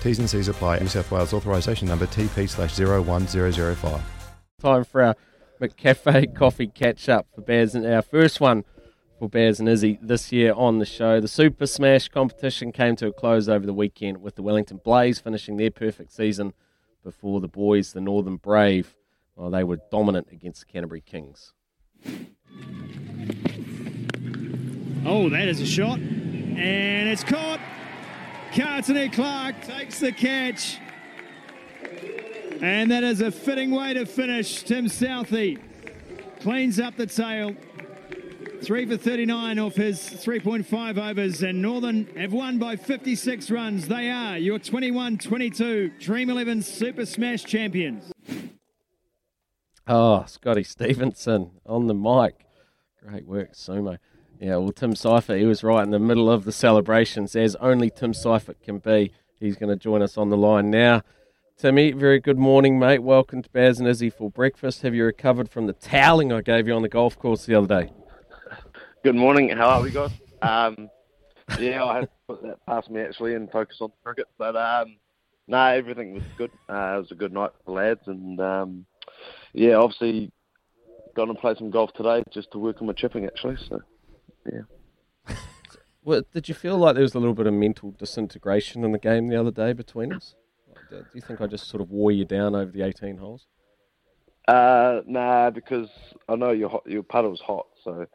T's and C's apply. New South Wales authorisation number TP slash 01005. Time for our McCafe coffee catch up for Baz and our first one for Baz and Izzy this year on the show. The Super Smash competition came to a close over the weekend with the Wellington Blaze finishing their perfect season before the boys, the Northern Brave, well, they were dominant against the Canterbury Kings. Oh, that is a shot. And it's caught. Katene Clarke takes the catch. And that is a fitting way to finish. Tim Southee cleans up the tail. Three for 39 off his 3.5 overs, and Northern have won by 56 runs. They are your 21 22 Dream 11 Super Smash champions. Oh, Scotty Stevenson on the mic. Great work, Sumo. Yeah, well, Tim Seifert, he was right in the middle of the celebrations, as only Tim Seifert can be. He's going to join us on the line now. Timmy, very good morning, mate. Welcome to Baz and Izzy for breakfast. Have you recovered from the toweling I gave you on the golf course the other day? Good morning. How are we, guys? Um, yeah, I had to put that past me actually and focus on cricket. But um, no, everything was good. Uh, it was a good night for the lads, and um, yeah, obviously going to play some golf today just to work on my chipping actually. So yeah. well, did you feel like there was a little bit of mental disintegration in the game the other day between us? Do you think I just sort of wore you down over the 18 holes? Uh, nah, because I know your hot, your putter was hot, so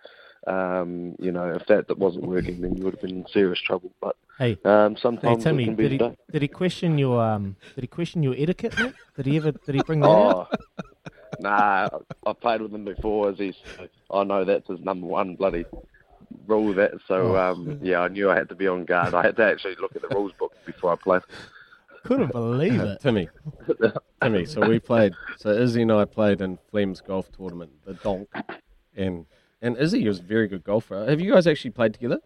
um, you know if that, that wasn't working, then you would have been in serious trouble. But hey, um, sometimes hey, Timmy, did he, did he question your um, did he question your etiquette? Mate? Did he ever did he bring that oh, out? Nah, I've played with him before. As he's, I know that's his number one bloody rule. That so Oh. um, yeah, I knew I had to be on guard. I had to actually look at the rules book before I played. Couldn't believe it. Timmy. Timmy, so we played, so Izzy and I played in Flem's golf tournament, the Donk, and and Izzy was a very good golfer. Have you guys actually played together?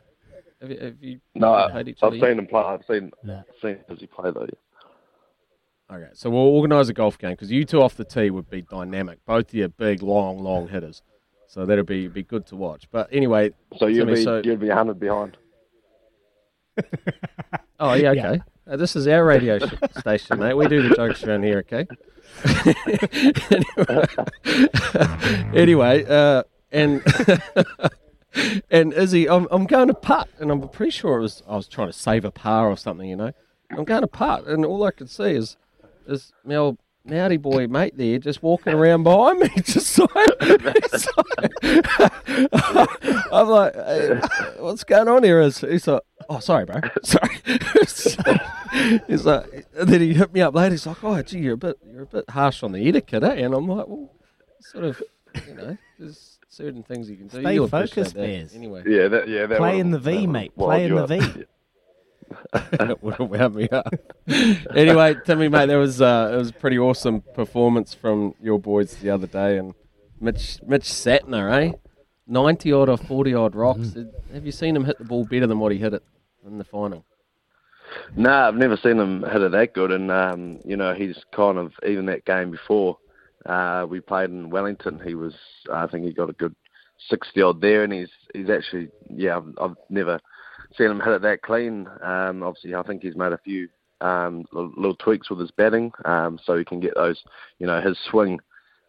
Have you, have you No, played each I've other yet? seen him play. I've seen No. seen as he play though. Yeah. Okay, so we'll organise a golf game because you two off the tee would be dynamic. Both of you big, long, long hitters, so that'd be be good to watch. But anyway, So you'd Timmy, be so- you'd be hundred behind. oh yeah, Yeah. okay. Uh, this is our radio sh- station, mate. We do the jokes around here, okay? anyway, uh, and and Izzy, I'm I'm going to putt, and I'm pretty sure it was I was trying to save a par or something, you know. I'm going to putt, and all I could see is is my old Naughty boy mate there just walking around behind me, just so, so I'm like, hey, what's going on here? Is he's like, oh, sorry, bro, sorry. he's like, and then he hit me up later. He's like, oh, gee, you're a bit, you're a bit harsh on the etiquette, eh? And I'm like, well, sort of, you know, there's certain things you can do. Stay You'll focused, that. Baz. Anyway, Yeah, that, yeah. That Play in the V, mate. wild Play in the up. V. that would have wound me up. anyway, Timmy, mate, that was uh, it was a pretty awesome performance from your boys the other day, and Mitch Mitch Santner, eh? Ninety odd or forty odd rocks. Mm. Have you seen him hit the ball better than what he hit it in the final? No, I've never seen him hit it that good, and um, you know he's kind of even that game before uh, we played in Wellington. He was, I think, he got a good sixty odd there, and he's he's actually, yeah, I've, I've never seen him hit it that clean. Um, obviously, I think he's made a few um, little, tweaks with his batting, um, so he can get those, you know, his swing,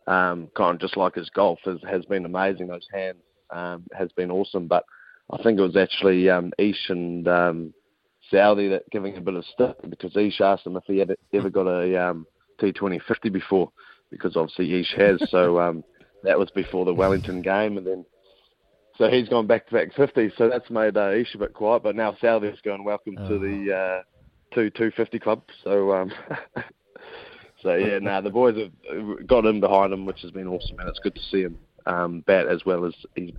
um, kind of just like his golf has, has been amazing. Those hands um, has been awesome, but I think it was actually um, Ish and um, Southee that giving a bit of stick because Ish asked him if he had ever got a um, T20 50 before, because obviously Ish has. so um, that was before the Wellington game, and then so he's gone back to back 50. So that's made uh, Ish a bit quiet, but now Southee's going welcome oh. to the uh, two 250 club. So. Um, So yeah, now nah, the boys have got him behind him, which has been awesome, and it's good to see him um, bat as well as he's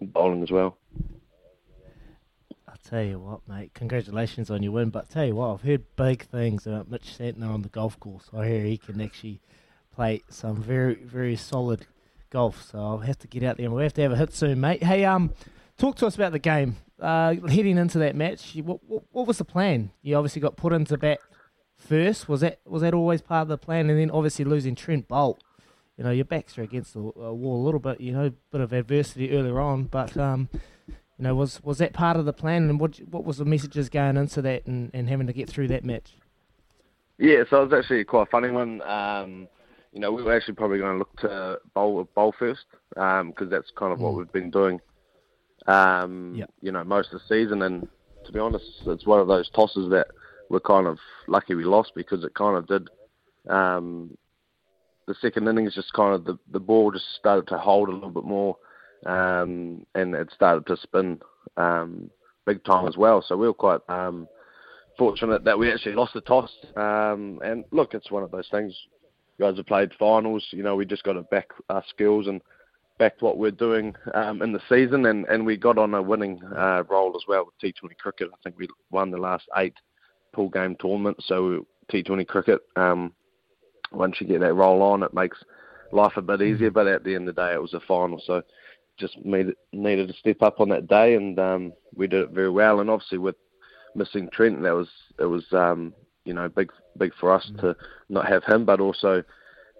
bowling as well I tell you what, mate, congratulations on your win. But tell you what, I've heard big things about Mitch Santner on the golf course. I hear he can actually play some very, very solid golf. So I'll have to get out there and we'll have to have a hit soon, mate. Hey, um, talk to us about the game. Uh, heading into that match, what, what, what was the plan? You obviously got put into bat first. Was that was that always part of the plan? And then obviously losing Trent Boult, You know, your backs are against the wall a little bit. You know, bit of adversity earlier on, but um, you know, was was that part of the plan, and what what was the messages going into that, and, and having to get through that match? Yeah, so it was actually quite a funny one. Um, you know, we were actually probably going to look to bowl bowl first because um, that's kind of mm. what we've been doing. Um, yep. You know, most of the season, and to be honest, it's one of those tosses that we're kind of lucky we lost because it kind of did. Um, the second innings just kind of the the ball just started to hold a little bit more um, and it started to spin um, big time as well. So we were quite um, fortunate that we actually lost the toss. Um, and look, it's one of those things. Guys have played finals. You know, we just got to back our skills and back what we're doing um, in the season, and, and we got on a winning uh, roll as well with T20 cricket. I think we won the last eight pool game tournaments. So T20 cricket, um, once you get that roll on, it makes life a bit easier. But at the end of the day, it was a final, so just made it, needed to step up on that day, and um, we did it very well. And obviously, with missing Trent, that was it was um, you know big big for us mm-hmm. to not have him, but also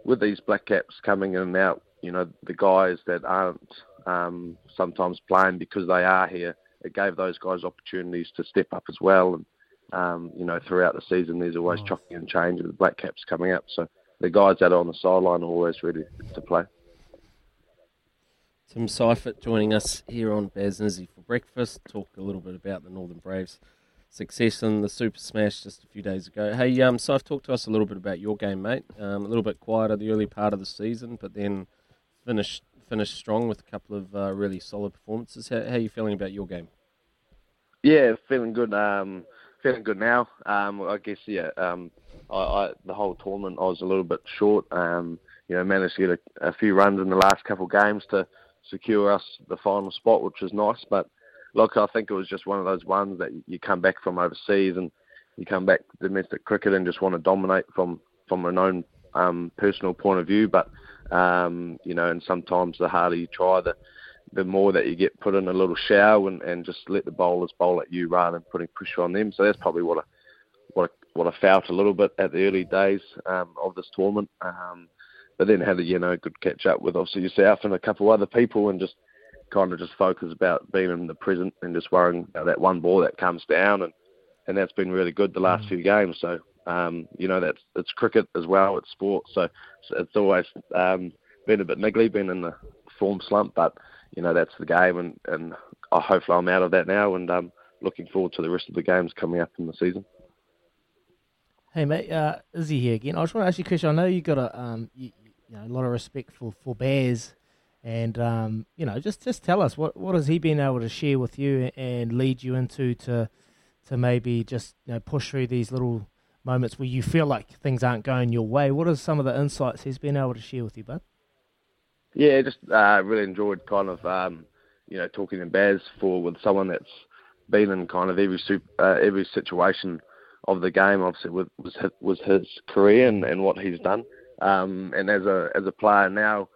with these black caps coming in and out, you know the guys that aren't um, sometimes playing because they are here, it gave those guys opportunities to step up as well. And um, you know throughout the season, there's always oh. chopping and change with the black caps coming up, so the guys that are on the sideline are always ready to play. Tim Seifert joining us here on Baz Nizzy for breakfast. Talk a little bit about the Northern Braves' success in the Super Smash just a few days ago. Hey, um, Seif, talk to us a little bit about your game, mate. Um, a little bit quieter the early part of the season, but then finished finished strong with a couple of uh, really solid performances. How, how, are you feeling about your game? Yeah, feeling good. Um, feeling good now. Um, I guess yeah. Um, I, I, the whole tournament I was a little bit short. Um, you know, managed to get a, a few runs in the last couple of games to secure us the final spot, which was nice. But look, I think it was just one of those ones that you come back from overseas and you come back to domestic cricket and just want to dominate from from an own um, personal point of view. But um, you know, and sometimes the harder you try, the the more that you get put in a little shower and, and just let the bowlers bowl at you rather than putting pressure on them. So that's probably what I what I, what I felt a little bit at the early days um, of this tournament. Um, but then had a you know good catch up with obviously yourself and a couple other people and just kind of just focus about being in the present and just worrying about that one ball that comes down and and that's been really good the last mm. few games. So um, you know that's it's cricket as well, it's sport. So, it's always um, been a bit niggly, been in the form slump, but you know that's the game, and and I hopefully I'm out of that now, and um, looking forward to the rest of the games coming up in the season. Hey mate, uh, Izzy here again. I just want to ask you a question. I know you got a um, you, you know, a lot of respect for, for Baz. And um, you know, just just tell us what what has he been able to share with you and lead you into to to maybe just you know push through these little moments where you feel like things aren't going your way. What are some of the insights he's been able to share with you, bud? Yeah, just uh, really enjoyed kind of um, you know talking to Baz for with someone that's been in kind of every super, uh, every situation of the game. Obviously, with, was his, was his career and, and what he's done. Um, and as a as a player now,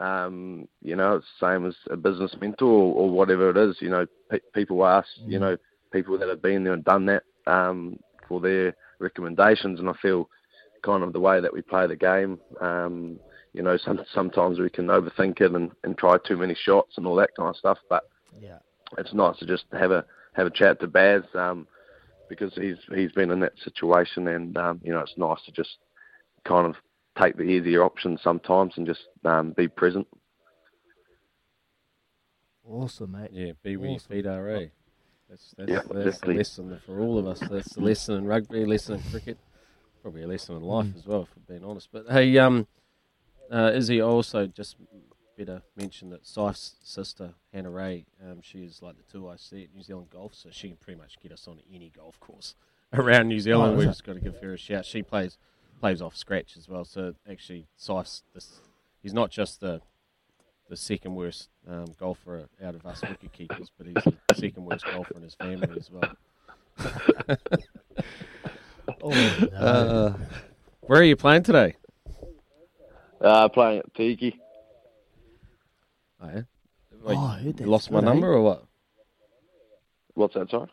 um, you know, it's the same as a business mentor or, or whatever it is. You know, pe- people ask, you mm. know, people that have been there and done that um, for their recommendations, and I feel kind of the way that we play the game. Um, you know, some, sometimes we can overthink it and, and try too many shots and all that kind of stuff. But Yeah. it's nice to just have a have a chat to Baz um, because he's he's been in that situation, and um, you know, it's nice to just kind of take the easier option sometimes and just um, be present. Awesome, mate. Yeah, be where your feet are, eh? That's, that's, Yeah, that's the lesson for all of us. That's the lesson in rugby, lesson in cricket, probably a lesson in life as well, if I'm being honest. But hey, um, uh, Izzy, I also just better mention that Sife's sister, Hannah Ray, um, she is like the two I see at New Zealand Golf, so she can pretty much get us on any golf course around New Zealand. Oh, We've just got to give her a shout. She plays plays off scratch as well, so actually Sife's this, he's not just the the second worst um, golfer out of us wicket keepers, but he's the second worst golfer in his family as well. Oh, no. Uh, where are you playing today? Uh, playing at Tiki. Oh, yeah? Wait, Oh, I heard you that's lost my good, eh? number or what? What's that, sorry?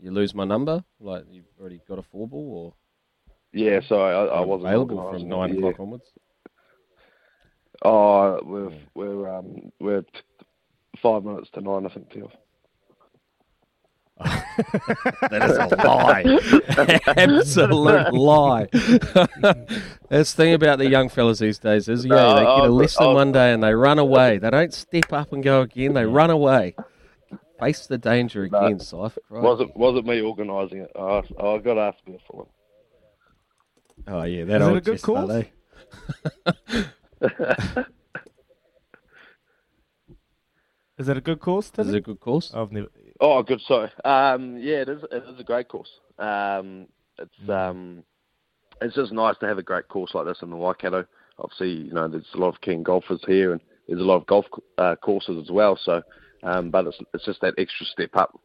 You lose my number? Like you've already got a four ball or Yeah, sorry, I, I wasn't available from it, nine yeah. o'clock onwards? Oh, we're we're um we're t- five minutes to nine, I think, Teal. That is a lie. Absolute lie. That's the thing about the young fellas these days is, yeah, No, they get a I'll- lesson I'll- one day and they run away. They don't step up and go again. They run away. Face the danger No. again, Sif. Right. Wasn't wasn't me organising it. Oh, I got asked me for Oh yeah, that Is it old a good chestnut, course? it. Is it a good course? Is it a good course? I've never. oh, good. Sorry. Um, yeah, it is. It is a great course. Um, it's um, it's just nice to have a great course like this in the Waikato. Obviously, you know, there's a lot of keen golfers here, and there's a lot of golf uh, courses as well. So, um, but it's it's just that extra step up.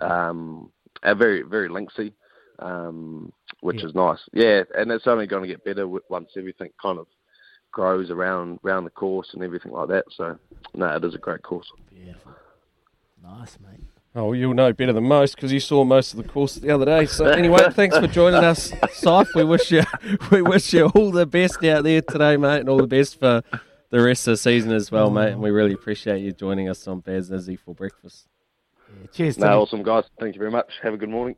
Um, and very very linksy, um, which Yeah. is nice. Yeah, and it's only going to get better once everything kind of grows around around the course and everything like that. So, no, it is a great course. Beautiful. Nice, mate. Oh, you'll know better than most because you saw most of the course the other day. So anyway, thanks for joining us, Sif. We wish you we wish you all the best out there today, mate, and all the best for the rest of the season as well, mate. And we really appreciate you joining us on Baz and Izzy for breakfast. Yeah, cheers, No, awesome guys. Thank you very much. Have a good morning.